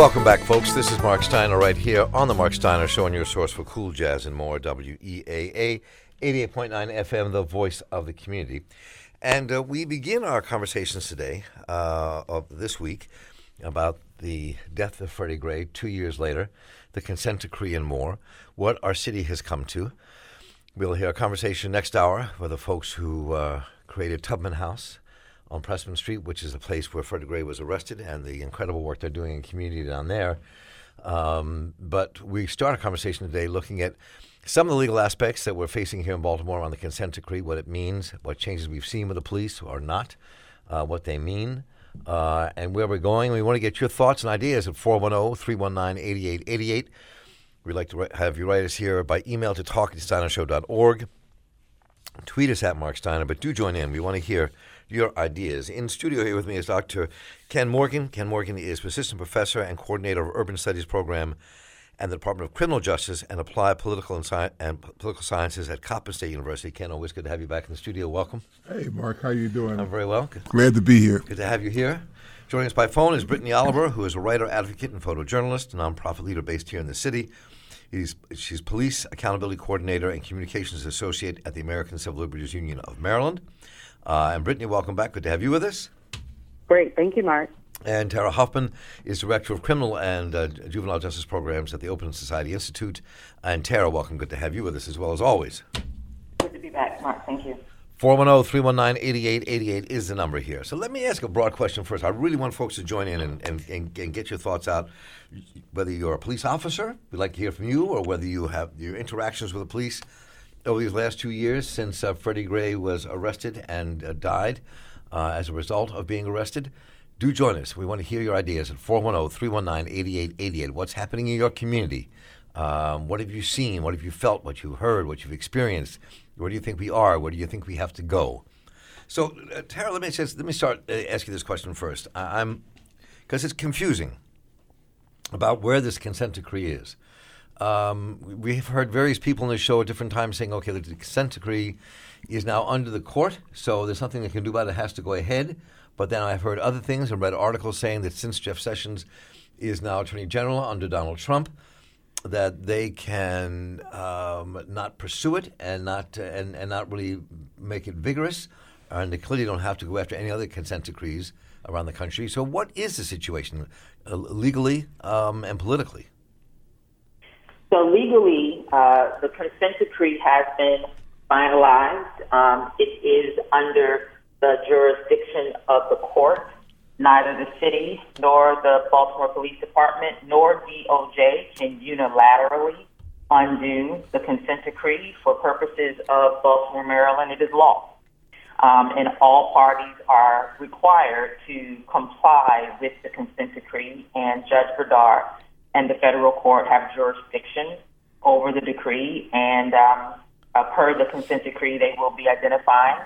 Welcome back, folks. This is Mark Steiner right here on The Mark Steiner Show, and your source for cool jazz and more, WEAA 88.9 FM, the voice of the community. And uh, we begin our conversations today, uh, of this week, about the death of Freddie Gray two years later, the consent decree, and more, what our city has come to. We'll hear a conversation next hour with the folks who uh, created Tubman House on Pressman Street, which is the place where Freddie Gray was arrested, and the incredible work they're doing in community down there. Um, but we start a conversation today looking at some of the legal aspects that we're facing here in Baltimore on the consent decree, what it means, what changes we've seen with the police or not, uh, what they mean, uh, and where we're going. We want to get your thoughts and ideas at 410 319 8888. We'd like to have you write us here by email to talk at steinershow.org. Tweet us at Mark Steiner, but do join in. We want to hear your ideas. In studio here with me is Dr. Ken Morgan. Ken Morgan is assistant professor and coordinator of urban studies program and the Department of Criminal Justice and Applied Political and, Sci- and Political Sciences at Coppin State University. Ken, always good to have you back in the studio. Welcome. Hey, Mark, how are you doing? I'm very well. Good. Glad to be here. Good to have you here. Joining us by phone is Brittany Oliver, who is a writer, advocate, and photojournalist, a nonprofit leader based here in the city. He's, she's police accountability coordinator and communications associate at the American Civil Liberties Union of Maryland. Uh, and Brittany, welcome back. Good to have you with us. Great. Thank you, Mark. And Tara Huffman is Director of Criminal and uh, Juvenile Justice Programs at the Open Society Institute. And Tara, welcome. Good to have you with us as well as always. Good to be back, Mark. Thank you. 410 319 8888 is the number here. So let me ask a broad question first. I really want folks to join in and, and, and, and, get your thoughts out. Whether you're a police officer, we'd like to hear from you, or whether you have your interactions with the police over these last two years since uh, Freddie Gray was arrested and uh, died uh, as a result of being arrested. Do join us. We want to hear your ideas at 410 319 8888. What's happening in your community? Um, what have you seen? What have you felt? What you heard? What you've experienced? Where do you think we are? Where do you think we have to go? So, uh, Tara, let me just, let me start uh, ask you this question first. I, I'm because it's confusing about where this consent decree is. Um, we've heard various people in the show at different times saying, okay, the consent decree is now under the court, so there's nothing they can do about it. It has to go ahead. But then I've heard other things and read articles saying that since Jeff Sessions is now Attorney General under Donald Trump, that they can um, not pursue it and not uh, and, and not really make it vigorous, and they clearly don't have to go after any other consent decrees around the country. So, what is the situation uh, legally um, and politically? So legally, uh, the consent decree has been finalized. Um, it is under the jurisdiction of the court. Neither the city nor the Baltimore Police Department nor DOJ can unilaterally undo the consent decree for purposes of Baltimore, Maryland. It is law. Um, and all parties are required to comply with the consent decree. And Judge Bredar and the federal court have jurisdiction over the decree. And um, uh, per the consent decree, they will be identifying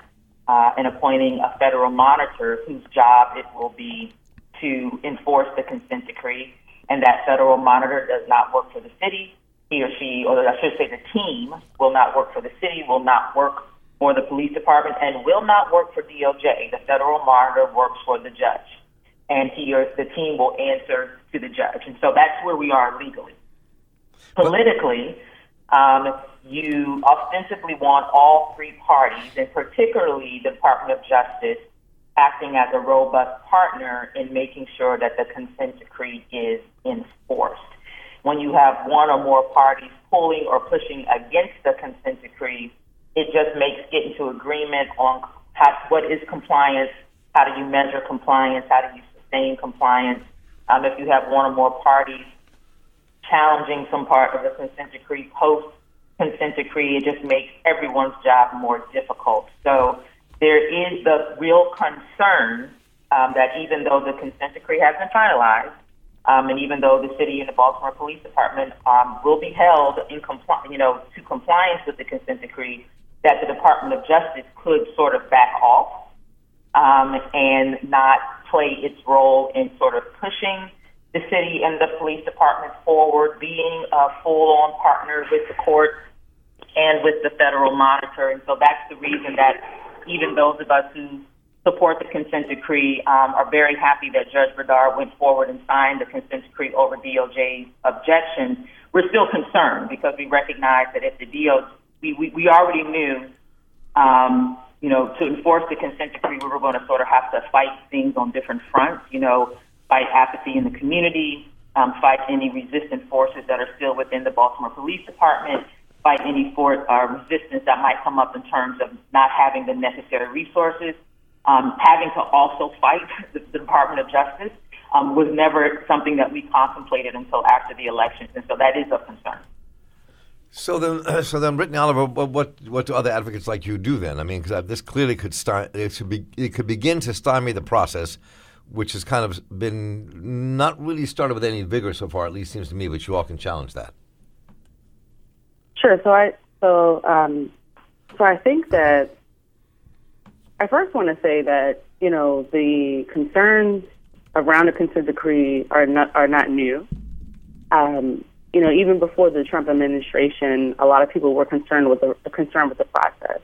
uh, and appointing a federal monitor whose job it will be to enforce the consent decree. And that federal monitor does not work for the city. He or she, or I should say the team, will not work for the city, will not work for the police department, and will not work for DOJ. The federal monitor works for the judge. And he or the team will answer to the judge. And so that's where we are legally. Politically, um, you ostensibly want all three parties, and particularly the Department of Justice, acting as a robust partner in making sure that the consent decree is enforced. When you have one or more parties pulling or pushing against the consent decree, it just makes getting to agreement on how, what is compliance, how do you measure compliance, how do you sustain compliance. Um, if you have one or more parties challenging some part of the consent decree post consent decree, it just makes everyone's job more difficult. So there is the real concern um, that even though the consent decree has been finalized, um, and even though the city and the Baltimore Police Department um, will be held in compli- you know, to compliance with the consent decree, that the Department of Justice could sort of back off um, and not play its role in sort of pushing the city and the police department forward, being a full-on partner with the courts and with the federal monitor. And so that's the reason that even those of us who support the consent decree, um, are very happy that Judge Bredar went forward and signed the consent decree over DOJ's objections. We're still concerned because we recognize that if the DOJ, we, we, we already knew, um, you know, to enforce the consent decree, we were going to sort of have to fight things on different fronts, you know, fight apathy in the community, um, fight any resistant forces that are still within the Baltimore Police Department, fight any for, uh, resistance that might come up in terms of not having the necessary resources um, having to also fight the, the Department of Justice um, was never something that we contemplated until after the elections, and so that is a concern. So then, so then, Brittany Oliver, what what do other advocates like you do then? I mean, because this clearly could start. It should be. It could begin to stymie the process, which has kind of been not really started with any vigor so far. At least seems to me. But you all can challenge that. Sure. So I so um, so I think that I first want to say that you know the concerns around the consent decree are not are not new. Um, you know, even before the Trump administration, a lot of people were concerned with the concerned with the process,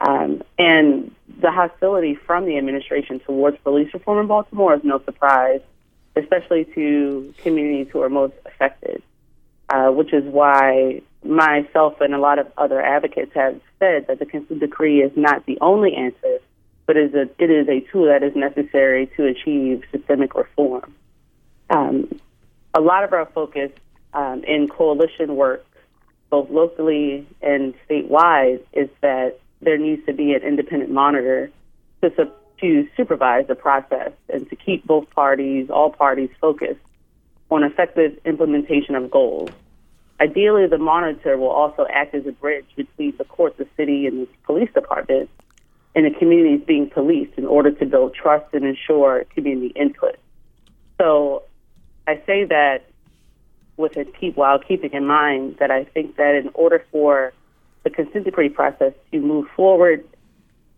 um, and the hostility from the administration towards police reform in Baltimore is no surprise, especially to communities who are most affected. Uh, which is why myself and a lot of other advocates have said that the consent decree is not the only answer, but is a, it is a tool that is necessary to achieve systemic reform. Um, a lot of our focus um, in coalition work, both locally and statewide, is that there needs to be an independent monitor to, su- to supervise the process and to keep both parties, all parties, focused on effective implementation of goals. Ideally, the monitor will also act as a bridge between the court, the city, and the police department and the communities being policed in order to build trust and ensure community input. So I say that with a keep while keeping in mind that I think that in order for the consent decree process to move forward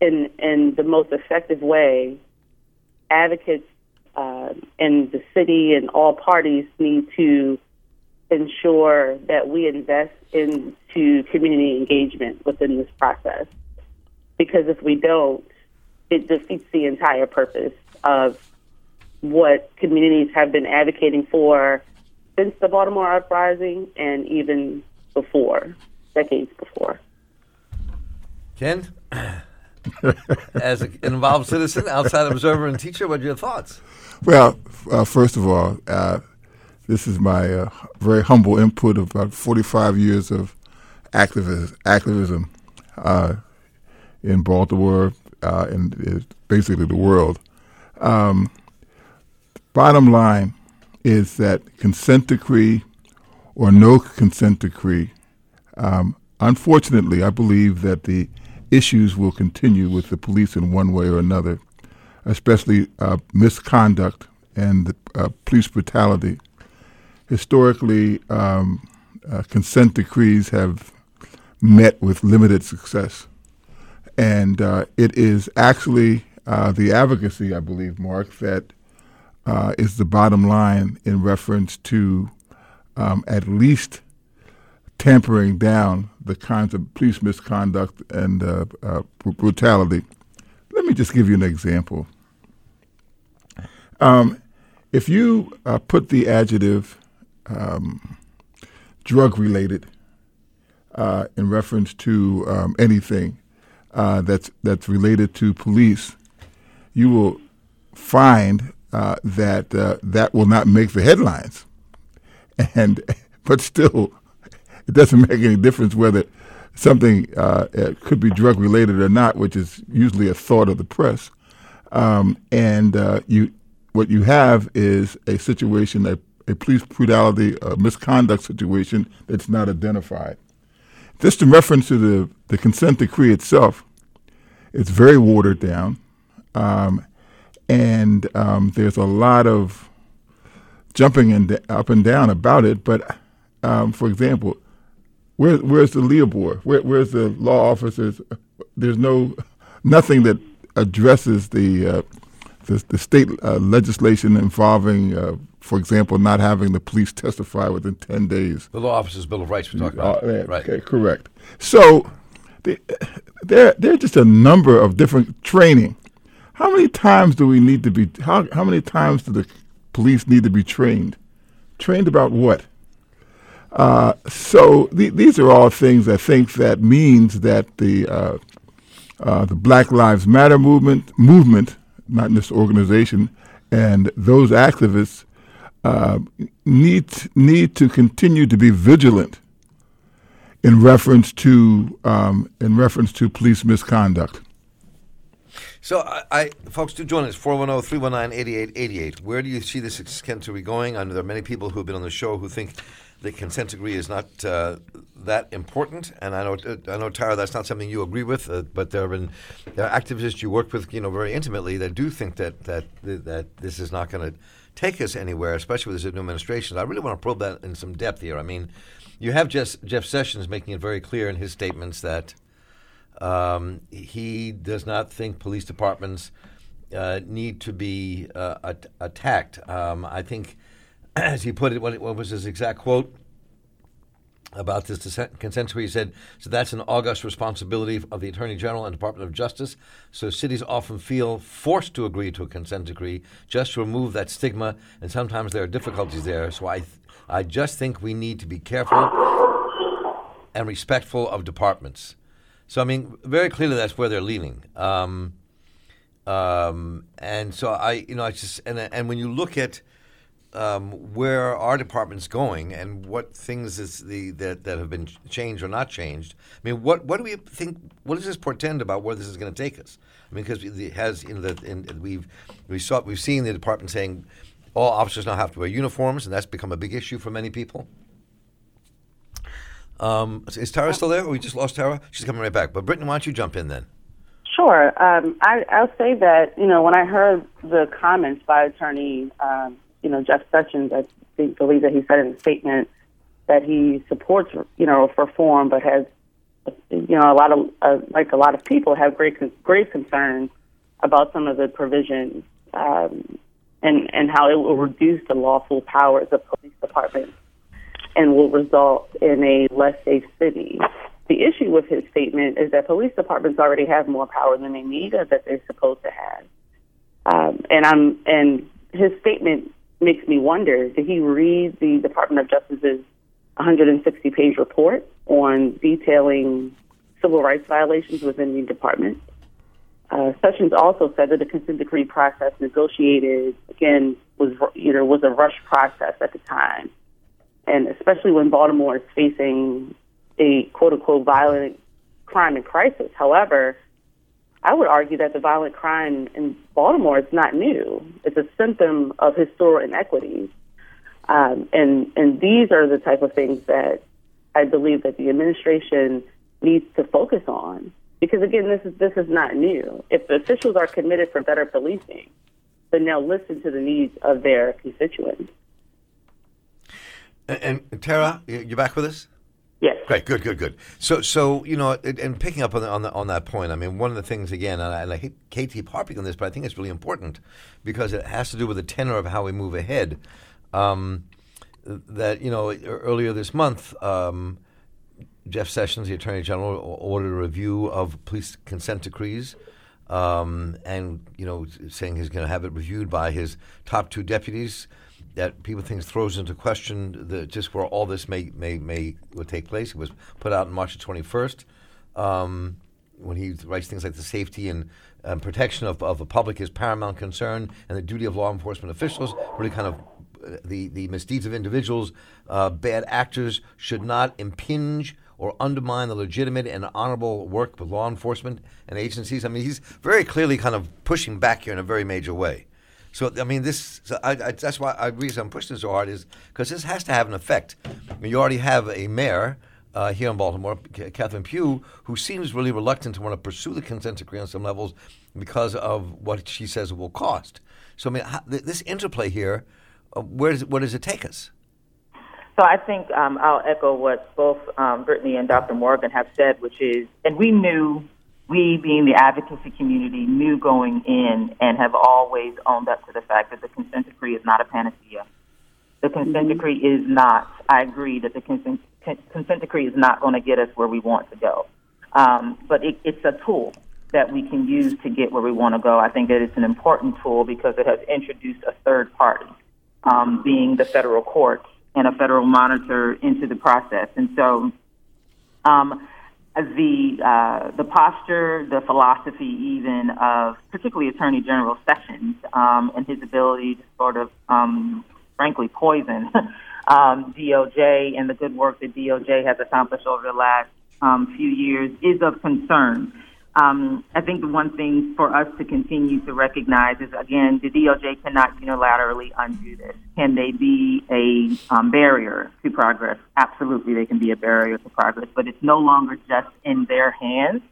in in the most effective way, advocates uh, in the city and all parties need to ensure that we invest into community engagement within this process. Because if we don't, it defeats the entire purpose of what communities have been advocating for since the Baltimore uprising and even before, decades before. Ken, as an involved citizen, outside observer, and teacher, what are your thoughts? Well, uh, first of all, uh, this is my uh, very humble input of about 45 years of activism, activism uh, in Baltimore uh, and basically the world. Um, bottom line is that consent decree or no consent decree, um, unfortunately, I believe that the issues will continue with the police in one way or another, especially uh, misconduct and uh, police brutality historically, um, uh, consent decrees have met with limited success. And uh, it is actually uh, the advocacy, I believe, Mark, that uh, is the bottom line in reference to um, at least tampering down the kinds of police misconduct and uh, uh, brutality. Let me just give you an example. Um, if you put the adjective um, drug related uh, in reference to um, anything uh, that's that's related to police, you will find uh, that uh, that will not make the headlines, and but still, it doesn't make any difference whether something uh, could be drug related or not, which is usually a thought of the press. Um, and uh, you, what you have is a situation that a police brutality a misconduct situation that's not identified. Just in reference to the, the consent decree itself, it's very watered down, um, and um, there's a lot of jumping and up and down about it. But, um, for example, where, where's the LEA board? Where, where's the law officers? There's no nothing that addresses the uh, the, the, state uh, legislation involving uh, for example, not having the police testify within 10 days. The Law Officers Bill of Rights we're talking about. Uh, right. Okay, correct. So the, there, there are just a number of different training. How many times do we need to be? How how many times do the police need to be trained? Trained about what? Uh, so th- these are all things I think that means that the uh, uh, the Black Lives Matter movement movement, not this organization, and those activists uh, need need to continue to be vigilant in reference to um, in reference to police misconduct. So, I, I, folks, do join us 410 319 8888. Where do you see this consent decree going? I know there are many people who have been on the show who think the consent decree is not uh, that important, and I know, I know, Tara, that's not something you agree with. Uh, but there have been there are activists you work with, you know, very intimately that do think that that that this is not going to take us anywhere, especially with this new administration. I really want to probe that in some depth here. I mean, you have just Jeff Sessions making it very clear in his statements that um, he does not think police departments uh, need to be uh, at- attacked. Um, I think, as he put it, what, what, was his exact quote about this consent decree? He said, "So that's an august responsibility of the Attorney General and Department of Justice. So cities often feel forced to agree to a consent decree just to remove that stigma, and sometimes there are difficulties there. So I, th- I just think we need to be careful." And respectful of departments. So I mean, very clearly that's where they're leaning. Um, um, and so I, you know, I just and and when you look at um, where our department's going and what things is the that, that have been changed or not changed. I mean, what what do we think? What does this portend about where this is going to take us? I mean, because it has you know that in, we've we saw we've seen the department saying all officers now have to wear uniforms, and that's become a big issue for many people. Um, is Tara still there? We just lost Tara? She's coming right back. But Brittany, why don't you jump in then? Sure. Um, I, I'll say that you know when I heard the comments by Attorney, um, you know Jeff Sessions, I think believe that he said in a statement that he supports you know reform, but has you know a lot of uh, like a lot of people have great great concerns about some of the provisions um, and and how it will reduce the lawful powers of police departments and will result in a less safe city. The issue with his statement is that police departments already have more power than they need or that they're supposed to have. Um, and I'm and his statement makes me wonder: Did he read the Department of Justice's 160 page report on detailing civil rights violations within the department? Uh, Sessions also said that the consent decree process negotiated again was you know was a rush process at the time and especially when Baltimore is facing a quote unquote violent crime and crisis. However, I would argue that the violent crime in Baltimore is not new. It's a symptom of historical inequities. Um, and and these are the type of things that I believe that the administration needs to focus on. Because again, this is this is not new. If the officials are committed for better policing, then they'll listen to the needs of their constituents. And, and Tara, you back with us? Yes. Great. Good. Good. Good. So, so you know, and picking up on the, on, the, on that point, I mean, one of the things again, and I, and I hate keep harping on this, but I think it's really important because it has to do with the tenor of how we move ahead. Um, that you know, earlier this month, um, Jeff Sessions, the Attorney General, ordered a review of police consent decrees. Um, and you know, saying he's going to have it reviewed by his top two deputies, that people think throws into question the, just where all this may may may will take place. It was put out on March the twenty first. Um, when he writes things like the safety and protection of, of the public is paramount concern, and the duty of law enforcement officials really kind of uh, the, the misdeeds of individuals, uh, bad actors should not impinge or undermine the legitimate and honorable work of law enforcement and agencies. I mean, he's very clearly kind of pushing back here in a very major way. So I mean, this. So I, I, that's why I reason I'm pushing so hard is because this has to have an effect. I mean, you already have a mayor uh, here in Baltimore, Catherine Pugh, who seems really reluctant to want to pursue the consent decree on some levels because of what she says it will cost. So I mean, how, this interplay here, uh, where does it, where does it take us? So I think um, I'll echo what both um, Brittany and Dr. Morgan have said, which is, and we knew we, being the advocacy community, knew going in and have always owned up to the fact that the consent decree is not a panacea. The consent mm-hmm. decree is not, I agree that the consent, consent decree is not going to get us where we want to go. Um, but it, it's a tool. that we can use to get where we want to go. I think that it's an important tool because it has introduced a third party, um, being the federal courts and a federal monitor into the process. And so, um, the uh, the posture, the philosophy, even of particularly Attorney General Sessions um, and his ability to sort of, um, frankly, poison um, DOJ and the good work that DOJ has accomplished over the last um, few years is of concern. Um, I think the one thing for us to continue to recognize is, again, the DOJ cannot unilaterally undo this. Can they be a um, barrier to progress? Absolutely, they can be a barrier to progress, but it's no longer just in their hands.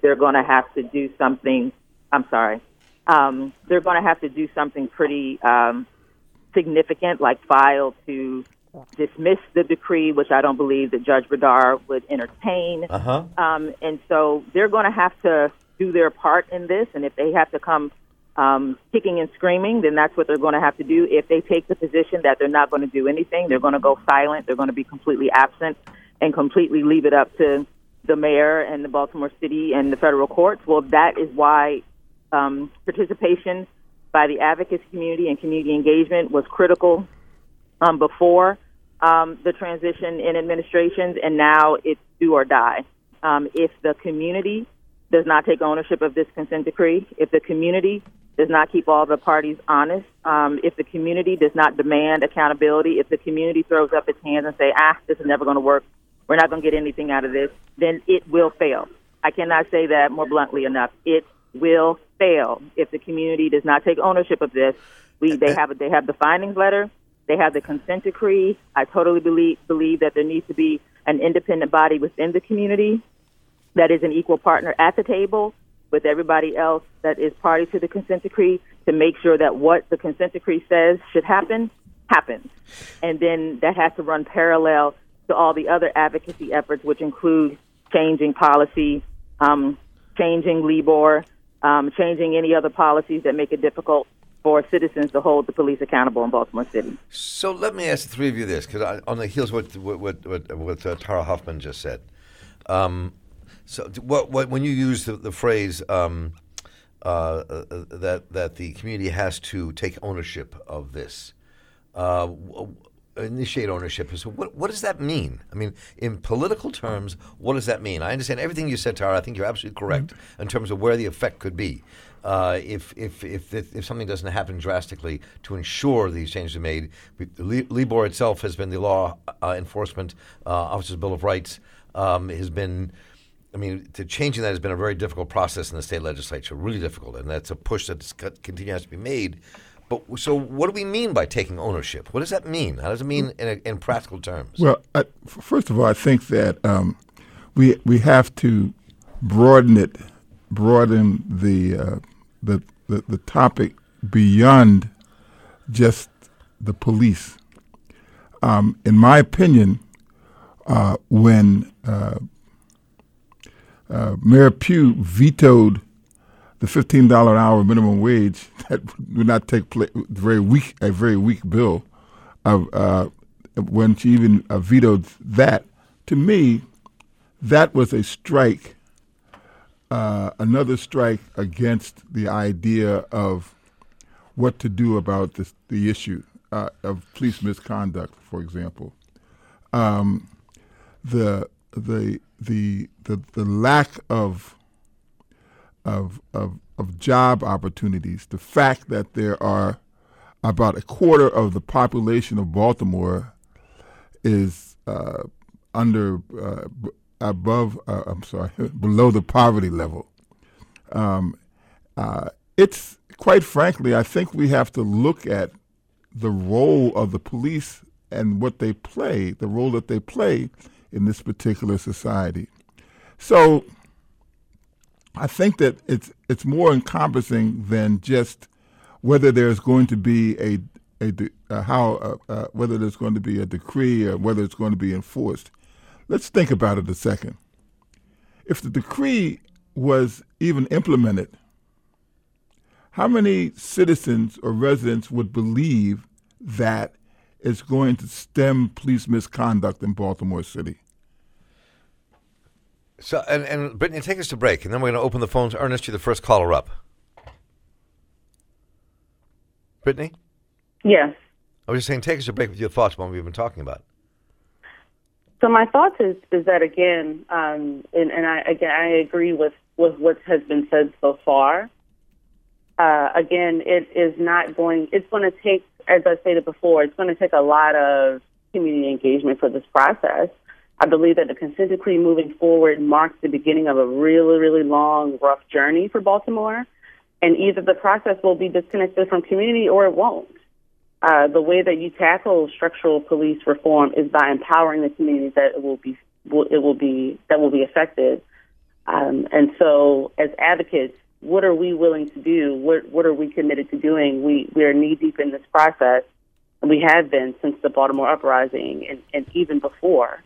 They're going to have to do something. I'm sorry. Um, they're going to have to do something pretty um, significant, like file to dismiss the decree, which I don't believe that Judge Bredar would entertain. Uh-huh. Um, and so they're going to have to do their part in this. And if they have to come um, kicking and screaming, then that's what they're going to have to do. If they take the position that they're not going to do anything, they're going to go silent, they're going to be completely absent and completely leave it up to the mayor and the Baltimore City and the federal courts. Well, that is why um, participation by the advocacy community and community engagement was critical um, before um, the transition in administrations, and now it's do or die. Um, if the community does not take ownership of this consent decree, if the community does not keep all the parties honest, um, if the community does not demand accountability, if the community throws up its hands and say, ah, this is never going to work, we're not going to get anything out of this, then it will fail. I cannot say that more bluntly enough. It will fail if the community does not take ownership of this. We they have they have the findings letter. They have the consent decree. I totally believe believe that there needs to be an independent body within the community that is an equal partner at the table with everybody else that is party to the consent decree to make sure that what the consent decree says should happen happens. And then that has to run parallel to all the other advocacy efforts, which include changing policy, um, changing LEOBR, um, changing any other policies that make it difficult for citizens to hold the police accountable in Baltimore City. So let me ask the three of you this, because on the heels of what what what, what uh, Tara Huffman just said. Um, so what, what when you use the, the phrase um, uh, uh, that that the community has to take ownership of this, uh, initiate ownership. So what what does that mean? I mean, in political terms, what does that mean? I understand everything you said, Tara. I think you're absolutely correct mm-hmm. in terms of where the effect could be uh, if, if, if, if, something doesn't happen drastically to ensure these changes are made. LEOBR itself has been the law uh, enforcement uh, officer's Bill of Rights um, has been. I mean, to changing that has been a very difficult process in the state legislature, really difficult, and that's a push that continues to be made. But so, what do we mean by taking ownership? What does that mean? How does it mean in, in practical terms? Well, I, first of all, I think that um, we we have to broaden it, broaden the uh, the, the, the topic beyond just the police. Um, in my opinion, uh, when uh, uh, Mayor Pugh vetoed the fifteen dollar an hour minimum wage, that would not take place. Very weak, a very weak bill. Uh, when she even uh, vetoed that, to me, that was a strike uh, another strike against the idea of what to do about this, the issue uh, of police misconduct, for example. Um, the, the, the, the, the lack of, of, of, of job opportunities, the fact that there are about a quarter of the population of Baltimore is uh, under uh, above, uh, I'm sorry, below the poverty level. Um, uh, it's quite frankly, I think we have to look at the role of the police and what they play, the role that they play in this particular society. So I think that it's it's more encompassing than just whether there's going to be a a, uh, how uh, uh, whether there's going to be a decree or whether it's going to be enforced. Let's think about it a second. If the decree was even implemented, how many citizens or residents would believe that it's going to stem police misconduct in Baltimore City? So, and, and Brittany, take us to break, and then we're going to open the phones. Ernest, you're the first caller up. Brittany? Yes. I was just saying, take us to break with your thoughts on what we've been talking about. So my thoughts is is that again, um, and, and I again I agree with with what has been said so far. Uh, again, it is not going. It's going to take, as I stated before, it's going to take a lot of community engagement for this process. I believe that the consent decree moving forward marks the beginning of a really, really long, rough journey for Baltimore. And either the process will be disconnected from community or it won't. Uh, the way that you tackle structural police reform is by empowering the communities that it will be, will, it will be that will be affected. Um, and so, as advocates, what are we willing to do? What what are we committed to doing? We we are knee deep in this process, and we have been since the Baltimore uprising, and, and even before.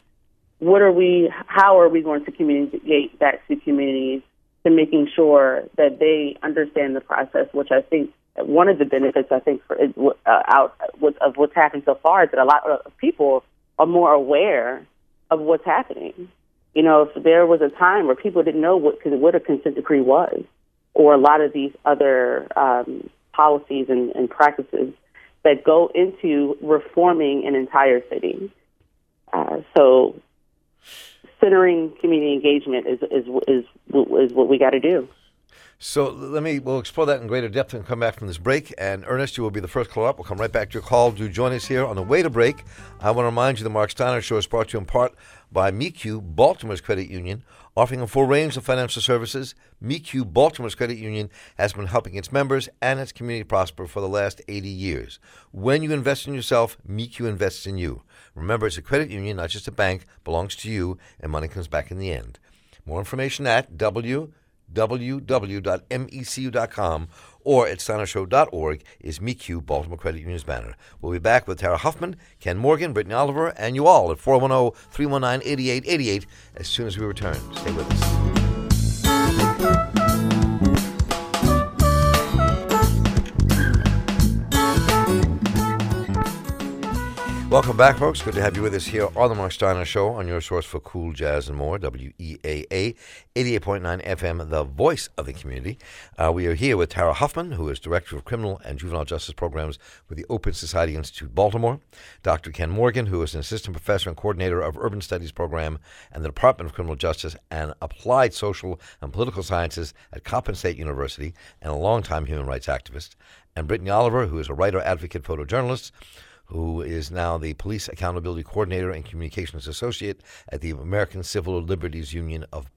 What are we? How are we going to communicate that to communities to making sure that they understand the process? Which I think one of the benefits I think for uh, out of what's happened so far is that a lot of people are more aware of what's happening. You know, if there was a time where people didn't know what what a consent decree was, or a lot of these other um, policies and, and practices that go into reforming an entire city. Uh, so, centering community engagement is is is, is what we got to do. So let me, we'll explore that in greater depth and come back from this break. And Ernest, you will be the first call up. We'll come right back to your call. Do join us here on the way to break. I want to remind you the Mark Steiner Show is brought to you in part by MECU, Baltimore's credit union, offering a full range of financial services. MECU, Baltimore's credit union, has been helping its members and its community prosper for the last 80 years. When you invest in yourself, MECU invests in you. Remember, it's a credit union, not just a bank, belongs to you, and money comes back in the end. More information at W www.mecu.com or at steinershow.org is MECU Baltimore Credit Union's banner. We'll be back with Tara Huffman, Ken Morgan, Brittany Oliver, and you all at 410 319 8888 as soon as we return. Stay with us. Welcome back, folks. Good to have you with us here on the Mark Steiner Show on your source for cool jazz and more, WEAA 88.9 FM, the voice of the community. Uh, we are here with Tara Huffman, who is Director of Criminal and Juvenile Justice Programs with the Open Society Institute Baltimore, Dr. Ken Morgan, who is an Assistant Professor and Coordinator of Urban Studies Program and the Department of Criminal Justice and Applied Social and Political Sciences at Coppin State University and a longtime human rights activist, and Brittany Oliver, who is a writer, advocate, photojournalist who is now the Police Accountability Coordinator and Communications Associate at the American Civil Liberties Union of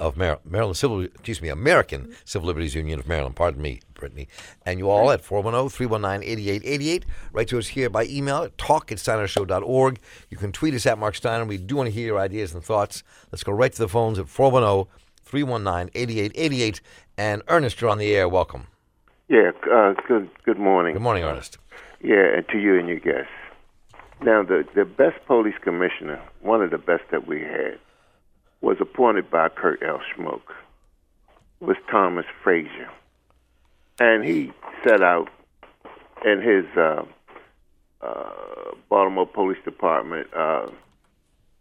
of Mar- Maryland Civil, excuse me, American Civil Liberties Union of Maryland. Pardon me, Brittany. And you all at 410-319-8888. Write to us here by email at talk at steinershow.org. You can tweet us at Mark Steiner. We do want to hear your ideas and thoughts. Let's go right to the phones at 410-319-8888. And Ernest, you're on the air. Welcome. Yeah, uh, good, good morning. Good morning, Ernest. Yeah, and to you and your guests. Now, the, the best police commissioner, one of the best that we had, was appointed by Kurt L. Schmoke, was Thomas Frazier. And he set out in his uh, uh, Baltimore Police Department uh,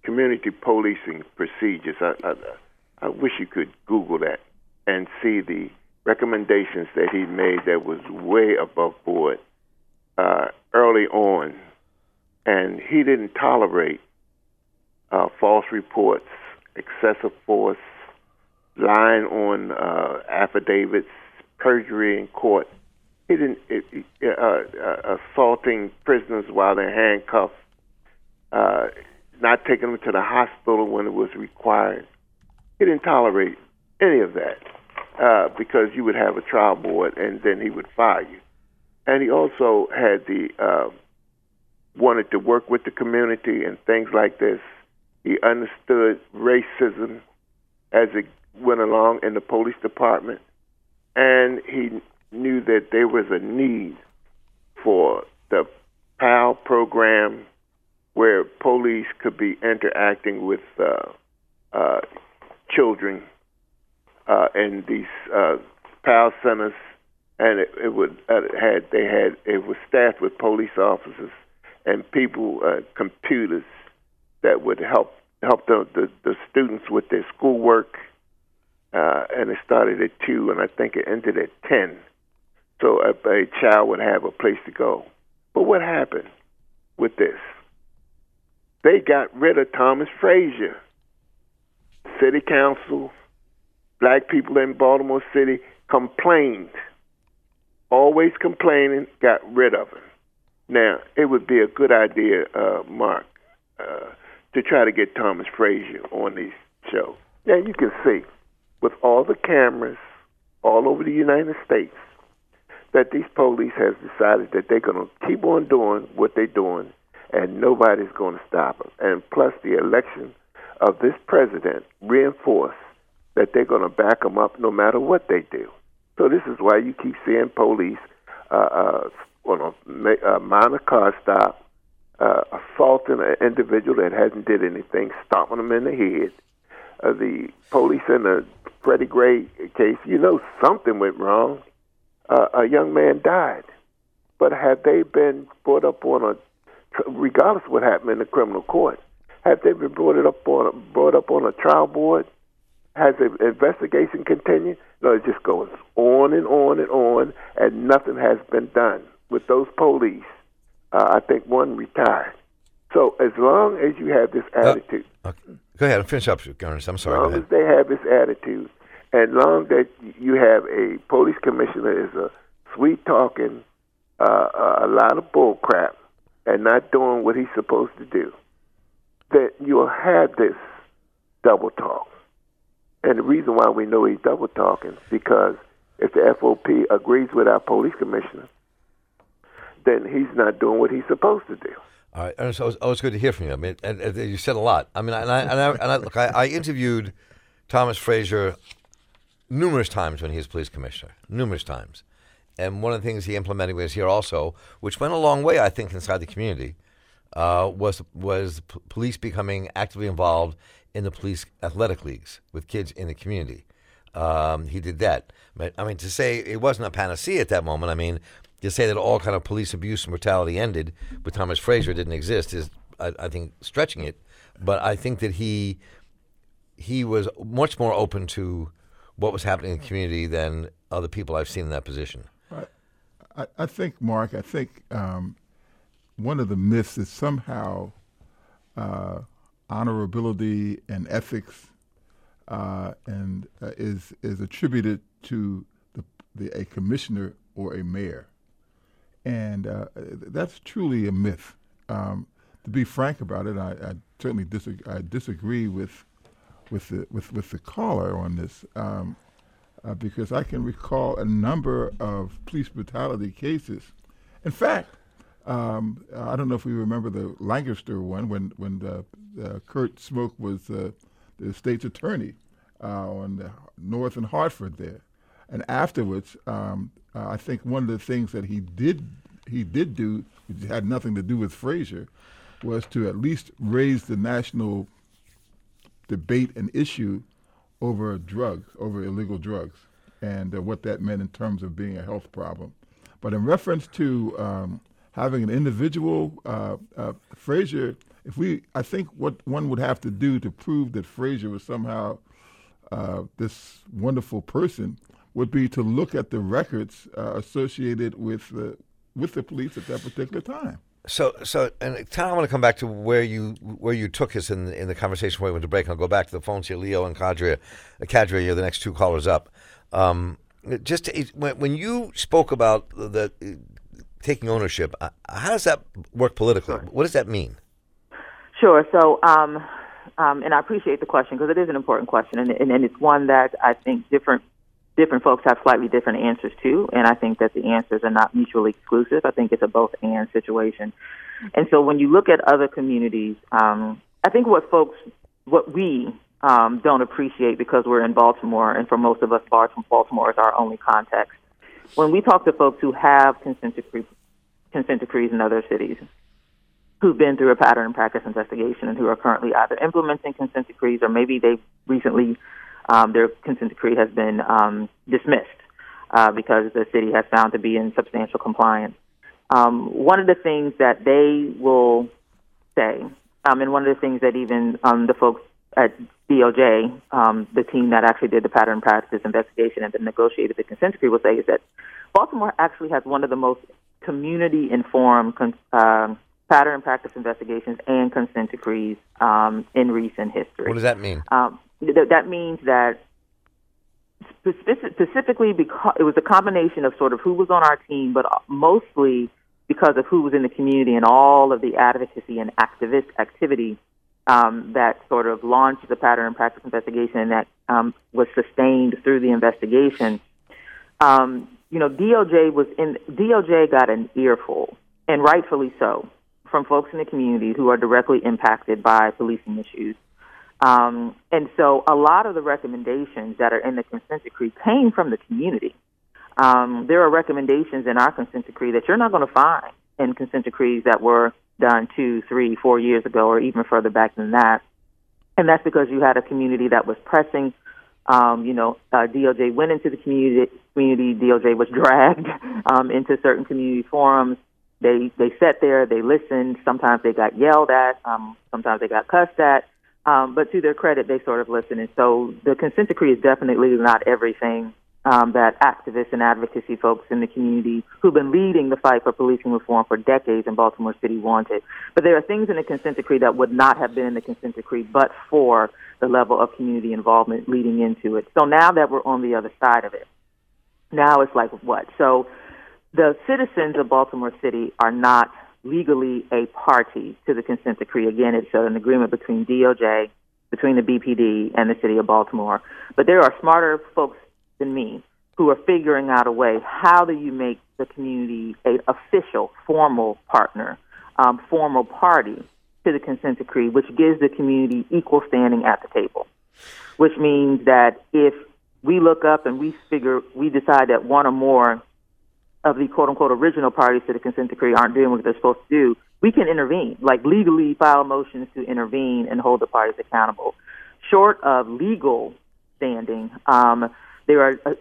community policing procedures. I, I, I wish you could Google that and see the recommendations that he made that was way above board uh, early on, and he didn't tolerate uh, false reports, excessive force, lying on uh, affidavits, perjury in court. He didn't uh, uh, assaulting prisoners while they're handcuffed, uh, not taking them to the hospital when it was required. He didn't tolerate any of that uh, because you would have a trial board and then he would fire you and he also had the uh, wanted to work with the community and things like this. He understood racism as it went along in the police department, and he knew that there was a need for the PAL program where police could be interacting with uh, uh, children uh, in these uh, PAL centers and it, it would uh, had they had it was staffed with police officers and people uh, computers that would help help the, the, the students with their schoolwork, uh, and it started at two, and I think it ended at ten. So a, a child would have a place to go. But what happened with this? They got rid of Thomas Frazier. City council, black people in Baltimore City complained, always complaining, got rid of him. Now, it would be a good idea, uh, Mark, uh, to try to get Thomas Frazier on these shows. Now, you can see with all the cameras all over the United States that these police has decided that they're going to keep on doing what they're doing and nobody's going to stop them. And plus, the election of this president reinforced that they're going to back them up no matter what they do. So this is why you keep seeing police uh, uh, on a, a minor car stop, uh, assaulting an individual that hasn't did anything, stomping them in the head. Uh, the police in the Freddie Gray case, you know something went wrong. Uh, a young man died, but had they been brought up on a, regardless of what happened in the criminal court, had they been brought it up on a, brought up on a trial board, has the investigation continued? No, it just goes on and on and on, and nothing has been done with those police. Uh, I think one retired. So as long as you have this uh, attitude, uh, okay. go ahead and finish up, Ernest. I'm sorry. As long as they have this attitude, and long that you have a police commissioner is a sweet talking, uh, a lot of bull crap, and not doing what he's supposed to do, that you'll have this double talk. And the reason why we know he's double talking is because if the FOP agrees with our police commissioner, then he's not doing what he's supposed to do. All right, always, always good to hear from you. I mean, and, and you said a lot. I mean, and I and I, and I look, I, I interviewed Thomas Frazier numerous times when he was police commissioner, numerous times. And one of the things he implemented was here also, which went a long way, I think, inside the community, uh, was was police becoming actively involved in the police athletic leagues with kids in the community. Um, he did that. I mean, to say it wasn't a panacea at that moment. I mean, to say that all kind of police abuse and brutality ended with Thomas Frazier didn't exist is, I, I think, stretching it. But I think that he he was much more open to what was happening in the community than other people I've seen in that position. I, I think, Mark, I think um, one of the myths is somehow uh, honorability and ethics uh, and uh, is is attributed to the, the, a commissioner or a mayor, and uh, that's truly a myth. Um, to be frank about it, I, I certainly disagree, I disagree with with the with, with the caller on this. Um, uh, because I can recall a number of police brutality cases. In fact, um, I don't know if we remember the Lancaster one when when the, uh, Kurt Schmoke was uh, the state's attorney uh, on the North and Harford there, and afterwards, um, I think one of the things that he did he did do, which had nothing to do with Frazier, was to at least raise the national debate and issue over drugs, over illegal drugs, and uh, what that meant in terms of being a health problem. But in reference to um, having an individual, uh, uh, Frazier, if we, I think what one would have to do to prove that Frazier was somehow uh, this wonderful person would be to look at the records uh, associated with the with the police at that particular time. So, so, and Tom, I want to come back to where you where you took us in in the conversation where we went to break. I'll go back to the phones here, Leo and Kadria. Uh, Kadria, you're the next two callers up. Um, just to, when, you spoke about the taking ownership, uh, how does that work politically? Sure. What does that mean? Sure. So, um, um, and I appreciate the question because it is an important question, and, and, and it's one that I think different different folks have slightly different answers to, and I think that the answers are not mutually exclusive. I think it's a both and situation. And so when you look at other communities, um, I think what folks, what we um, don't appreciate because we're in Baltimore, and for most of us, far from Baltimore is our only context. When we talk to folks who have consent, decree, consent decrees in other cities, who've been through a pattern and practice investigation and who are currently either implementing consent decrees or maybe they've recently um, their consent decree has been um, dismissed uh, because the city has found to be in substantial compliance. Um, one of the things that they will say Um, and one of the things that even um, the folks at DOJ, um, the team that actually did the pattern practice investigation and then negotiated the consent decree, will say is that Baltimore actually has one of the most community informed con- uh, pattern practice investigations and consent decrees um, in recent history. What does that mean? Um, th- that means that specific- specifically because it was a combination of sort of who was on our team, but mostly because of who was in the community and all of the advocacy and activist activity um, that sort of launched the pattern and practice investigation that um, was sustained through the investigation. Um, you know, DOJ was in DOJ got an earful, and rightfully so, from folks in the community who are directly impacted by policing issues. Um, and so, a lot of the recommendations that are in the consent decree came from the community. Um, there are recommendations in our consent decree that you're not going to find in consent decrees that were done two, three, four years ago, or even further back than that. And that's because you had a community that was pressing. Um, you know, uh, DOJ went into the community. Community DOJ was dragged um, into certain community forums. They they sat there, they listened. Sometimes they got yelled at. Um, sometimes they got cussed at. Um, but to their credit, they sort of listened. And so the consent decree is definitely not everything um, that activists and advocacy folks in the community who've been leading the fight for policing reform for decades in Baltimore City wanted. But there are things in the consent decree that would not have been in the consent decree but for the level of community involvement leading into it. So now that we're on the other side of it, now it's like what? So the citizens of Baltimore City are not legally a party to the consent decree. Again, it's an agreement between DOJ, between the BPD, and the city of Baltimore. But there are smarter folks than me who are figuring out a way. How do you make the community a official, formal partner, um, formal party to the consent decree, which gives the community equal standing at the table? Which means that if we look up and we figure we decide that one or more of the quote unquote original parties to the consent decree aren't doing what they're supposed to do, we can intervene, like legally file motions to intervene and hold the parties accountable. Short of legal standing, um, there are a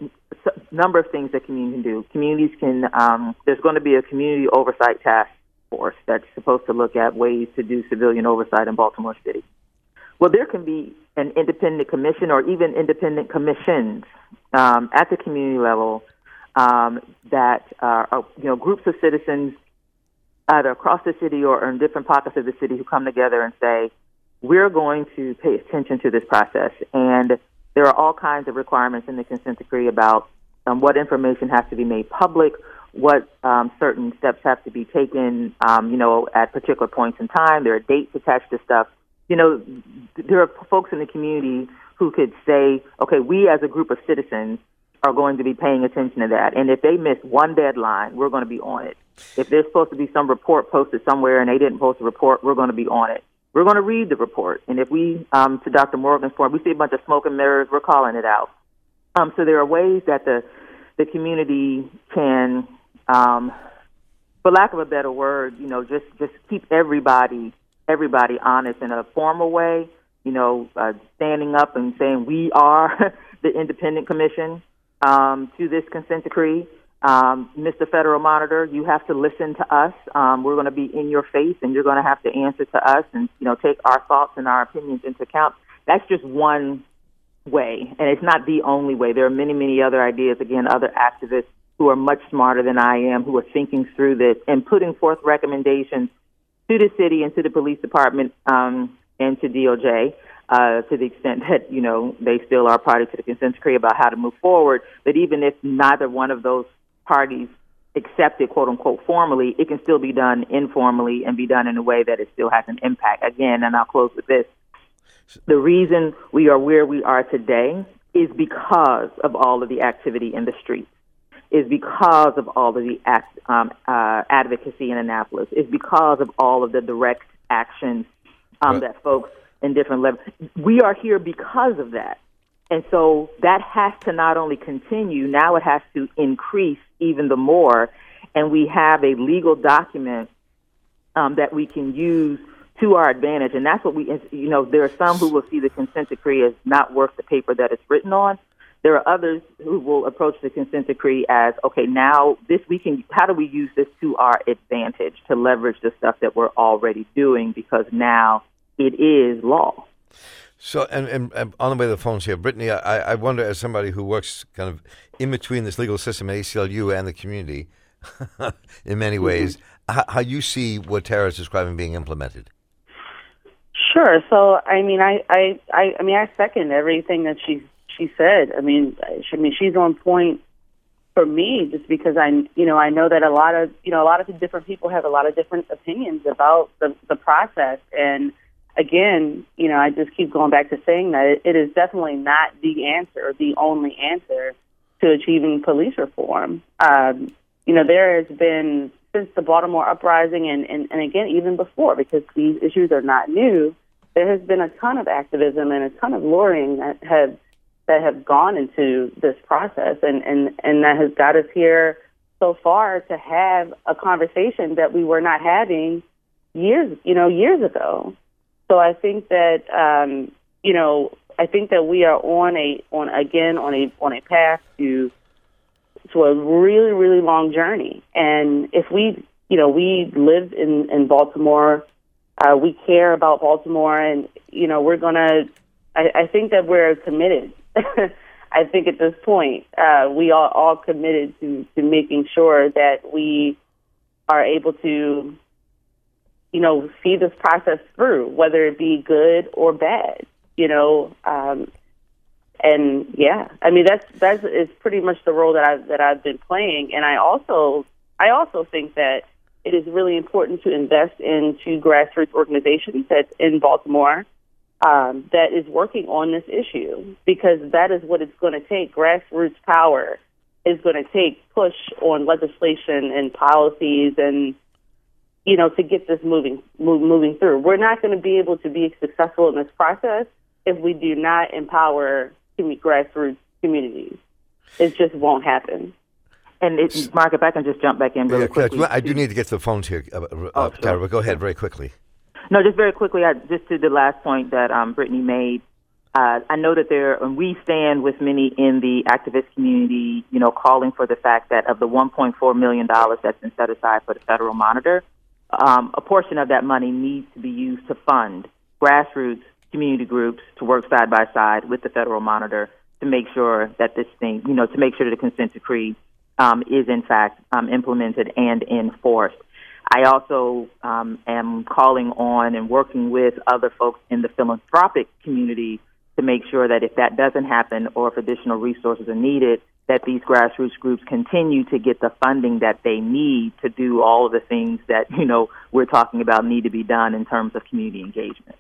number of things that communities can do. Communities can, um, there's going to be a community oversight task force that's supposed to look at ways to do civilian oversight in Baltimore City. Well, there can be an independent commission or even independent commissions um, at the community level um, that are, are, you know, groups of citizens either across the city or in different pockets of the city who come together and say, we're going to pay attention to this process and there are all kinds of requirements in the consent decree about um, what information has to be made public, what um, certain steps have to be taken, um, you know, at particular points in time. There are dates attached to stuff. You know, there are folks in the community who could say, okay, we as a group of citizens are going to be paying attention to that. And if they miss one deadline, we're going to be on it. If there's supposed to be some report posted somewhere and they didn't post a report, we're going to be on it. We're going to read the report, and if we, um, to Dr. Morgan's point, we see a bunch of smoke and mirrors, we're calling it out. Um, so there are ways that the the community can, um, for lack of a better word, you know, just just keep everybody everybody honest in a formal way. You know, uh, standing up and saying we are the independent commission um, to this consent decree. Um, Mr. Federal Monitor, you have to listen to us. Um, we're going to be in your face, and you're going to have to answer to us, and you know, take our thoughts and our opinions into account. That's just one way, and it's not the only way. There are many, many other ideas. Again, other activists who are much smarter than I am, who are thinking through this and putting forth recommendations to the city and to the police department um, and to DOJ. Uh, to the extent that you know they still are party to the consent decree about how to move forward. But even if neither one of those parties accept it, quote unquote, formally, it can still be done informally and be done in a way that it still has an impact. Again, and I'll close with this. The reason we are where we are today is because of all of the activity in the streets, is because of all of the act, um, uh, advocacy in Annapolis, is because of all of the direct actions um, that folks in different levels. We are here because of that. And so that has to not only continue, now it has to increase even the more. And we have a legal document um, that we can use to our advantage. And that's what we, you know, there are some who will see the consent decree as not worth the paper that it's written on. There are others who will approach the consent decree as, okay, now this we can, how do we use this to our advantage to leverage the stuff that we're already doing because now it is law. So, and, and, and, on the way to the phones here, Brittany, I, I wonder, as somebody who works kind of in between this legal system at ACLU and the community, in many ways, mm-hmm. how, how, you see what Tara is describing being implemented. Sure. So, I mean, I, I, I, I mean, I second everything that she she said. I mean, I mean, she's on point for me, just because I, you know, I know that a lot of, you know, a lot of different people have a lot of different opinions about the the process and again, you know, I just keep going back to saying that it, is definitely not the answer, the only answer to achieving police reform. Um, you know, there has been since the Baltimore uprising, and, and, and again, even before, because these issues are not new, there has been a ton of activism and a ton of lobbying that have that have gone into this process, and, and, and that has got us here so far to have a conversation that we were not having years, you know, years ago. So I think that um, you know I think that we are on a on again on a on a path to to a really really long journey. And if we you know we live in in Baltimore, uh, we care about Baltimore, and you know we're gonna. I, I think that we're committed. I think at this point uh, we are all committed to to making sure that we are able to you know, see this process through, whether it be good or bad, you know. Um, and yeah, I mean that's that's is pretty much the role that I that I've been playing. And I also I also think that it is really important to invest into grassroots organizations that's in Baltimore um, that is working on this issue because that is what it's going to take. Grassroots power is going to take push on legislation and policies and you know, to get this moving move, moving through. We're not going to be able to be successful in this process if we do not empower grassroots communities. It just won't happen. And it, Marc, if I can just jump back in really yeah, quickly. I do need to get to the phones here, uh, uh, oh, Tara, but go ahead very quickly. No, just very quickly, I, just to the last point that um, Brittany made. Uh, I know that there, and we stand with many in the activist community, you know, calling for the fact that of the $1.4 million that's been set aside for the federal monitor, um, a portion of that money needs to be used to fund grassroots community groups to work side by side with the federal monitor to make sure that this thing, you know, to make sure that the consent decree um, is in fact um, implemented and enforced. I also um, am calling on and working with other folks in the philanthropic community to make sure that if that doesn't happen or if additional resources are needed, that these grassroots groups continue to get the funding that they need to do all of the things that you know we're talking about need to be done in terms of community engagement.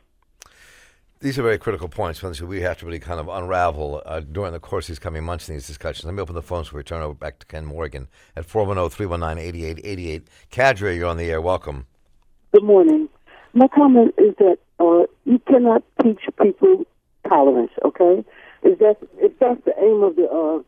These are very critical points, ones that we have to really kind of unravel uh, during the course of these coming months in these discussions. Let me open the phones before we turn over back to Ken Morgan at 410-319-8888. Cadre, you're on the air. Welcome. Good morning. My comment is that uh, you cannot teach people tolerance, okay? Is that if that's the aim of the uh,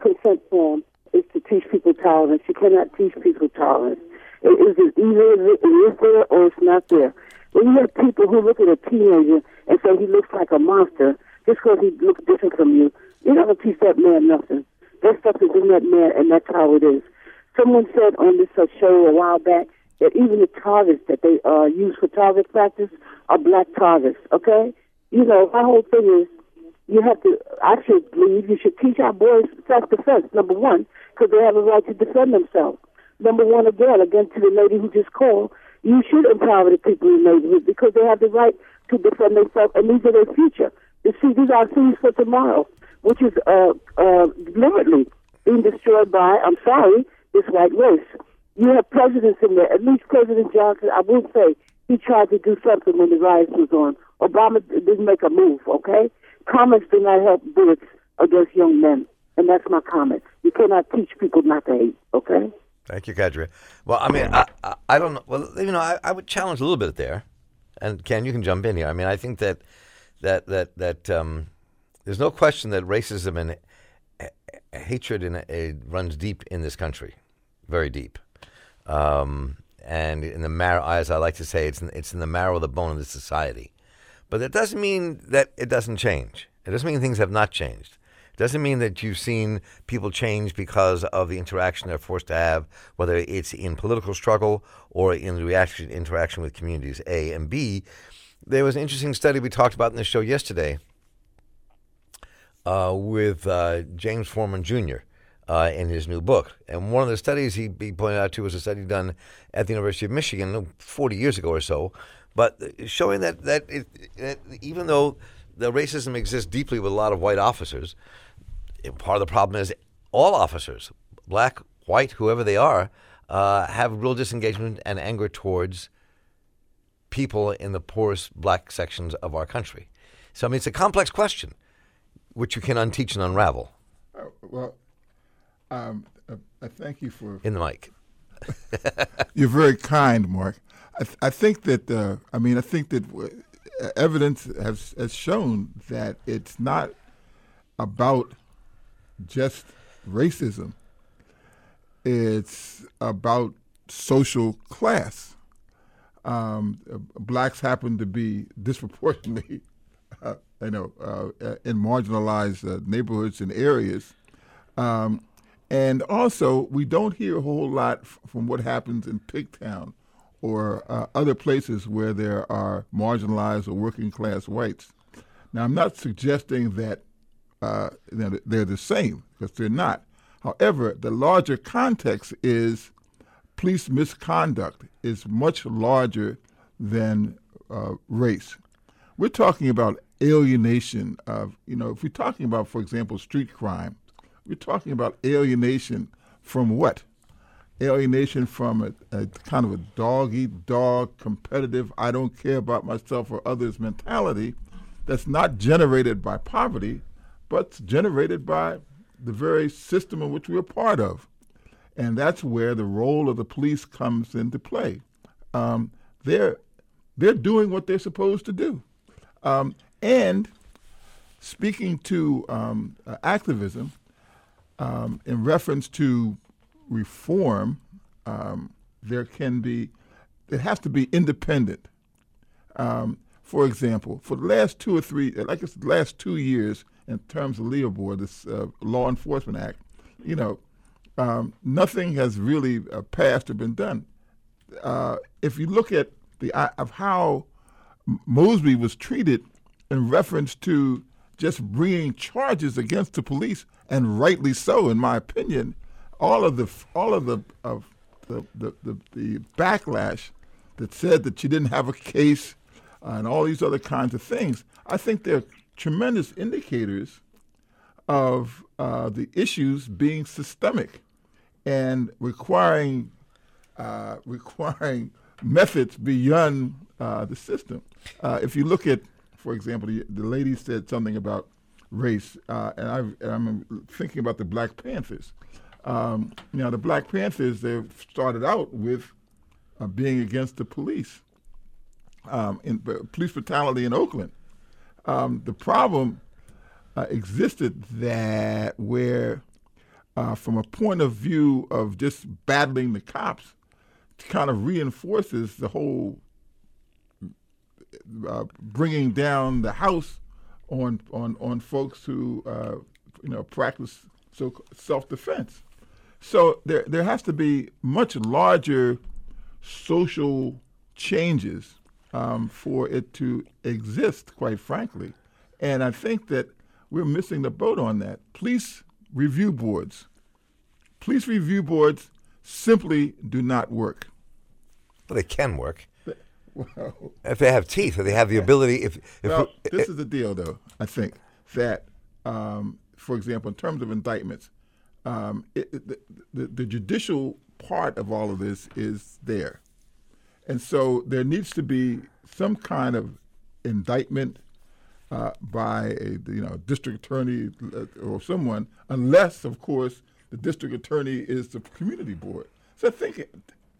consent form is to teach people tolerance. You cannot teach people tolerance. It is either it is there or it's not there. When you have people who look at a teenager and say he looks like a monster just because he looks different from you, you're not going to teach that man nothing. That stuff is in that man, and that's how it is. Someone said on this uh, show a while back that even the targets that they uh, use for target practice are black targets. Okay, you know my whole thing is you have to, I should believe you should teach our boys self-defense, number one, because they have a right to defend themselves. Number one, again, again to the lady who just called, you should empower the people in the because they have the right to defend themselves, and these are their future. You see, these are things for tomorrow, which is uh, uh, deliberately being destroyed by, I'm sorry, this white race. You have presidents in there, at least President Johnson, I will say, he tried to do something when the riots was on. Obama didn't make a move, okay? Comments do not help bullets against young men. And that's my comment. You cannot teach people not to hate, okay? Thank you, Kadria. Well, I mean, I, I, I, don't know. Well, you know, I, I would challenge a little bit there. And Ken, you can jump in here. I mean, I think that that that that um, there's no question that racism and hatred in, uh, runs deep in this country, very deep. Um, and in the marrow, as I like to say, it's in, it's in the marrow of the bone of the society. But that doesn't mean that it doesn't change. It doesn't mean things have not changed. It doesn't mean that you've seen people change because of the interaction they're forced to have, whether it's in political struggle or in the reaction interaction with communities. A and B, there was an interesting study we talked about in the show yesterday uh, with uh, James Forman Jr. Uh, in his new book. And one of the studies he, he pointed out to was a study done at the University of Michigan 40 years ago or so, but showing that, that, it, that even though the racism exists deeply with a lot of white officers, part of the problem is all officers, black, white, whoever they are, uh, have real disengagement and anger towards people in the poorest black sections of our country. So, I mean, it's a complex question, which you can unteach and unravel. Uh, well, um, uh, I thank you for in the mic. you're very kind, Marc. I, th- I think that uh, I mean I think that w- evidence has has shown that it's not about just racism. It's about social class. Um, blacks happen to be disproportionately, uh, you know, uh, in marginalized uh, neighborhoods and areas. Um, and also, we don't hear a whole lot f- from what happens in Pigtown or uh, other places where there are marginalized or working class whites. Now, I'm not suggesting that uh, they're the same because they're not. However, the larger context is police misconduct is much larger than uh, race. We're talking about alienation of, you know, if we're talking about, for example, street crime, we're talking about alienation from what? Alienation from a, a kind of a dog eat dog, competitive, I don't care about myself or others mentality that's not generated by poverty, but generated by the very system in which we're part of. And that's where the role of the police comes into play. Um, they're, they're doing what they're supposed to do. Um, and speaking to um, uh, activism, um, in reference to reform, um, there can be, it has to be independent. Um, for example, for the last two or three, like it's the last two years in terms of LEOBR, this uh, Law Enforcement Act, you know, um, nothing has really uh, passed or been done. Uh, if you look at the uh, of how Mosby was treated in reference to just bringing charges against the police, and rightly so, in my opinion. All of the all of the of the the, the, the backlash that said that you didn't have a case uh, and all these other kinds of things. I think they're tremendous indicators of uh, the issues being systemic and requiring uh, requiring methods beyond uh, the system. Uh, if you look at, for example, the, lady said something about race, uh, and, i am thinking about the Black Panthers. Um, now, the Black Panthers, they started out with uh, being against the police, um, in police brutality in Oakland. Um, the problem uh, existed that where, uh, from a point of view of just battling the cops, kind of reinforces the whole uh, bringing down the house on on on folks who uh, you know practice so self defense. So there there has to be much larger social changes um, for it to exist, quite frankly, and I think that we're missing the boat on that. Police review boards, police review boards simply do not work. Well, they can work. Well, if they have teeth, if they have the ability, if, if well, this is the deal, though. I think that, um, for example, in terms of indictments, um, it, the, the, the judicial part of all of this is there, and so there needs to be some kind of indictment uh, by a you know district attorney uh, or someone, unless of course the district attorney is the community board. So I think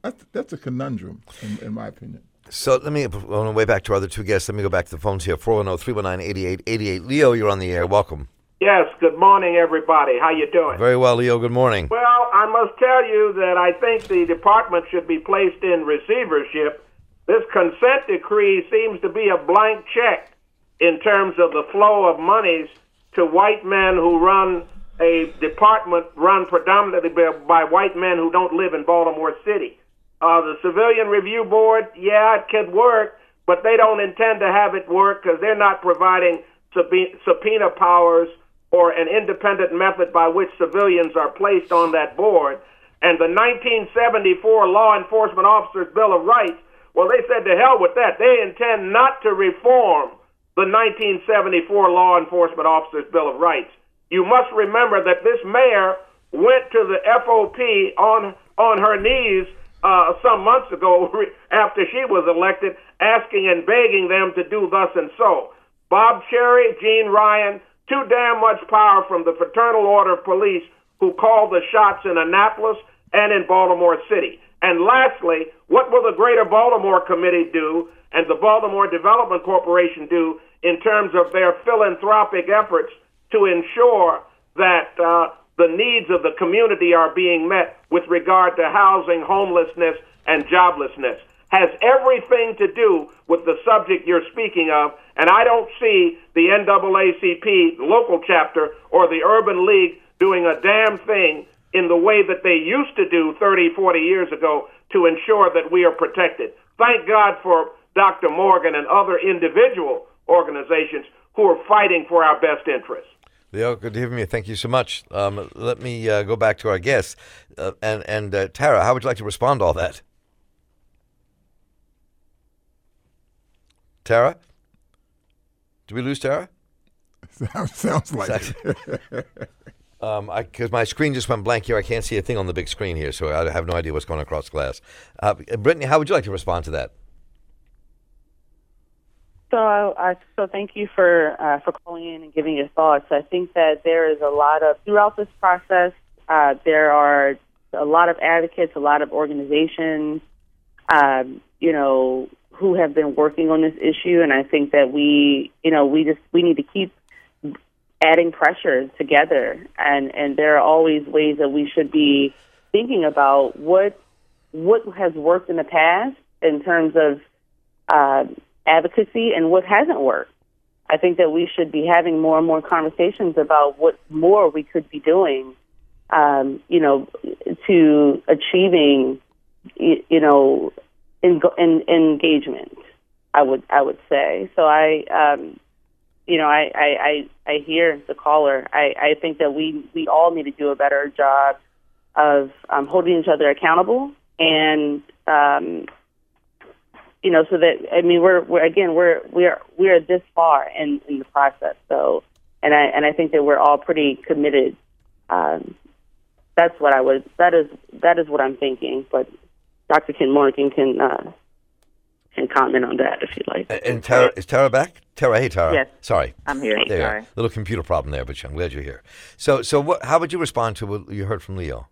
that's, that's a conundrum, in, in my opinion. So let me, on the way back to our other two guests, let me go back to the phones here. 410-319-8888. Leo, you're on the air. Welcome. Yes, good morning, everybody. How you doing? Very well, Leo. Good morning. Well, I must tell you that I think the department should be placed in receivership. This consent decree seems to be a blank check in terms of the flow of monies to white men who run a department run predominantly by white men who don't live in Baltimore City. Uh, the Civilian Review Board, yeah, it could work, but they don't intend to have it work because they're not providing subpoena powers or an independent method by which civilians are placed on that board. And the 1974 Law Enforcement Officers Bill of Rights, well, they said to hell with that. They intend not to reform the 1974 Law Enforcement Officers Bill of Rights. You must remember that this mayor went to the FOP on on her knees uh, some months ago after she was elected, asking and begging them to do thus and so. Bob Cherry, Gene Ryan, too damn much power from the Fraternal Order of Police who called the shots in Annapolis and in Baltimore City. And lastly, what will the Greater Baltimore Committee do and the Baltimore Development Corporation do in terms of their philanthropic efforts to ensure that uh, the needs of the community are being met with regard to housing, homelessness, and joblessness? Has everything to do with the subject you're speaking of, and I don't see the NAACP local chapter or the Urban League doing a damn thing in the way that they used to do 30, 40 years ago to ensure that we are protected. Thank God for Dr. Morgan and other individual organizations who are fighting for our best interests. Leo, good to hear from you. Thank you so much. Um, let me uh, go back to our guests. Uh, and and uh, Tara, how would you like to respond to all that? Tara? Did we lose Tara? Sounds like it. Um, because my screen just went blank here. I can't see a thing on the big screen here, so I have no idea what's going across glass. Uh, Brittany, how would you like to respond to that? So, uh, so thank you for uh, for calling in and giving your thoughts. I think that there is a lot of throughout this process. Uh, there are a lot of advocates, a lot of organizations, um, you know, who have been working on this issue, and I think that we, you know, we just we need to keep adding pressure together, and and there are always ways that we should be thinking about what what has worked in the past in terms of uh, advocacy and what hasn't worked. I think that we should be having more and more conversations about what more we could be doing, um, you know, to achieving, you know, in, in, engagement. I would I would say so. I um, you know I, I, I, I hear the caller. I, I think that we we all need to do a better job of um, holding each other accountable and um, you know, so that I mean, we're, we're again, we're we're we're this far in in the process. So, and I and I think that we're all pretty committed. Um, that's what I was. That is that is what I'm thinking. But Dr. Ken Morgan can uh, can comment on that if you like. And Tara is Tara back? Tara, hey Tara. Yes. Sorry, I'm here. There, Sorry. little computer problem there, but I'm glad you're here. So, so what? How would you respond to what you heard from Leo?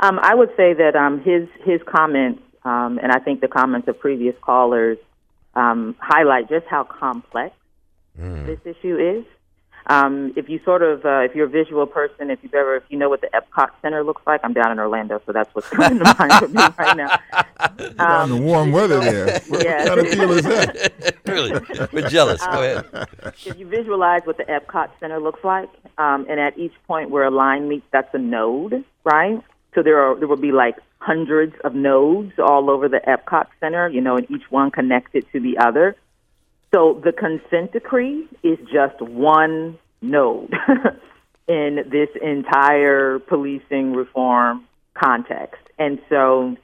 Um, I would say that um, his his comments um, and I think the comments of previous callers um, highlight just how complex mm. this issue is. Um, if you sort of, uh, if you're a visual person, if you've ever, if you know what the Epcot Center looks like, I'm down in Orlando, so that's what's coming to mind for me right now. Um, the warm weather there. What yeah. kind of deal is that? really, we're jealous. Go ahead. Um, if you visualize what the Epcot Center looks like, um, and at each point where a line meets, that's a node, right? So there are there will be like hundreds of nodes all over the Epcot Center, you know, and each one connected to the other. So the consent decree is just one node in this entire policing reform context. And so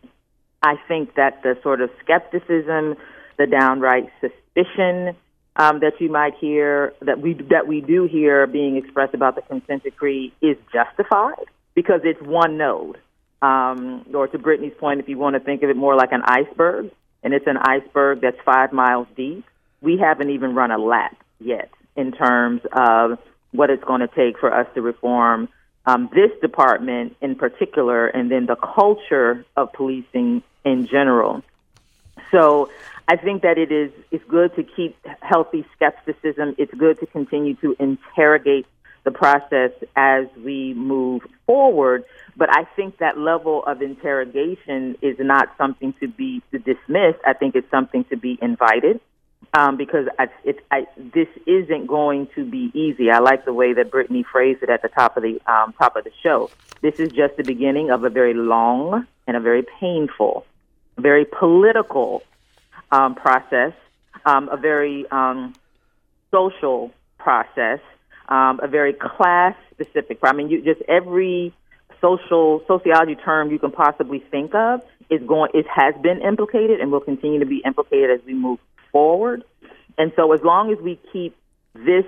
I think that the sort of skepticism, the downright suspicion um, that you might hear that we that we do hear being expressed about the consent decree is justified because it's one node. Um, or to Brittany's point, if you want to think of it more like an iceberg, and it's an iceberg that's five miles deep, we haven't even run a lap yet in terms of what it's going to take for us to reform um, this department in particular, and then the culture of policing in general. So I think that it is it's good to keep healthy skepticism. It's good to continue to interrogate the process as we move forward. But I think that level of interrogation is not something to be dismissed. I think it's something to be invited. Um, because I, it, I, this isn't going to be easy. I like the way that Brittany phrased it at the top of the um, top of the show. This is just the beginning of a very long and a very painful, very political um, process, um, a very um, social process, um, a very class specific. I mean, you just every social sociology term you can possibly think of is going it has been implicated and will continue to be implicated as we move forward. And so, as long as we keep this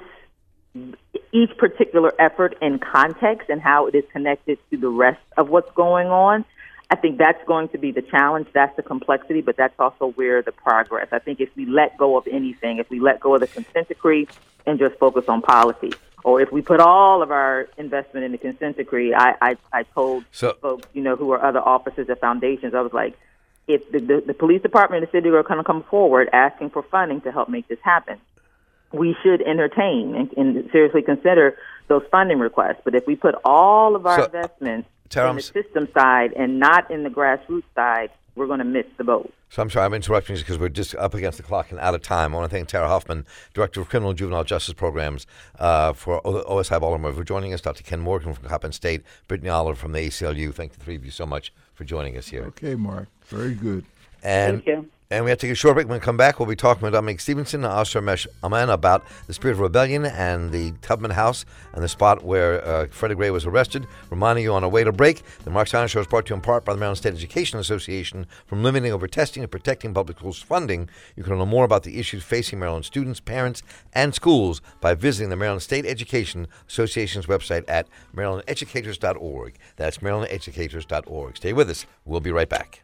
each particular effort in context and how it is connected to the rest of what's going on, I think that's going to be the challenge. That's the complexity, but that's also where the progress. I think if we let go of anything, if we let go of the consent decree and just focus on policy, or if we put all of our investment in the consent decree, I, I, I told So- folks, you know, who are other officers at foundations, I was like, if the, the, the police department and the city are going to come forward asking for funding to help make this happen, we should entertain and, and seriously consider those funding requests. But if we put all of our So, investments Tara, in the system side and not in the grassroots side, we're going to miss the boat. So I'm sorry, I'm interrupting you because we're just up against the clock and out of time. I want to thank Tara Huffman, Director of Criminal and Juvenile Justice Programs uh, for O- OSI Baltimore, for joining us. Dr. Ken Morgan from Coppin State, Brittany Oliver from the ACLU. Thank the three of you so much for joining us here. Okay, Marc. Very good. And Thank you. And we have to take a short break. When we come back, we'll be talking with Dominic Stevenson and Asher Mesh Aman about the spirit of rebellion and the Tubman House and the spot where uh, Freddie Gray was arrested. Reminding you on our way to break, the Marc Steiner Show is brought to you in part by the Maryland State Education Association. From limiting over testing and protecting public schools funding, you can learn more about the issues facing Maryland students, parents, and schools by visiting the Maryland State Education Association's website at marylandeducators.org. That's marylandeducators.org. Stay with us. We'll be right back.